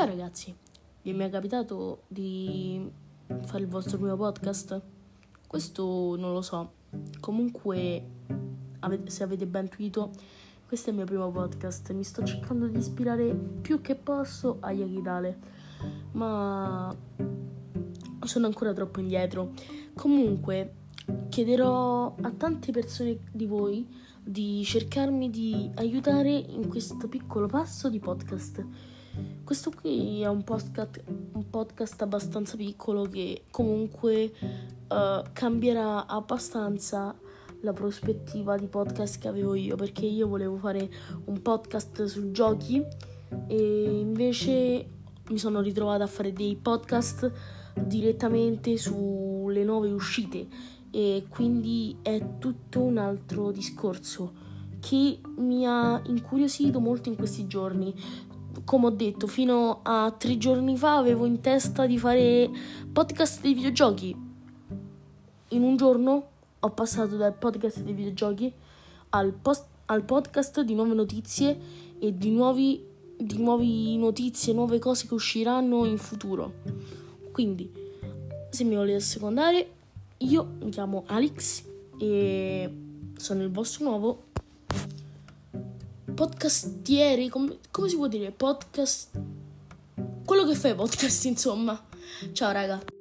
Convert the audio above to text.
Ciao ragazzi, vi è mai capitato di fare il vostro primo podcast? Questo non lo so. Comunque, se avete ben intuito, questo è il mio primo podcast. Mi sto cercando di ispirare più che posso a Yagidale, ma sono ancora troppo indietro. Comunque, chiederò a tante persone di voi di cercarmi di aiutare in questo piccolo passo di podcast. Questo qui è un podcast, un podcast abbastanza piccolo che comunque uh, cambierà abbastanza la prospettiva di podcast che avevo io perché io volevo fare un podcast su giochi e invece mi sono ritrovata a fare dei podcast direttamente sulle nuove uscite e quindi è tutto un altro discorso che mi ha incuriosito molto in questi giorni. Come ho detto, fino a tre giorni fa avevo in testa di fare podcast dei videogiochi. In un giorno ho passato dal podcast dei videogiochi al, post, al podcast di nuove notizie e di nuovi, di nuove notizie, nuove cose che usciranno in futuro. Quindi, se mi volete secondare, io mi chiamo Alex e sono il vostro nuovo podcastiere, come, come si può dire? Podcast... Quello che fai podcast, insomma. Ciao raga.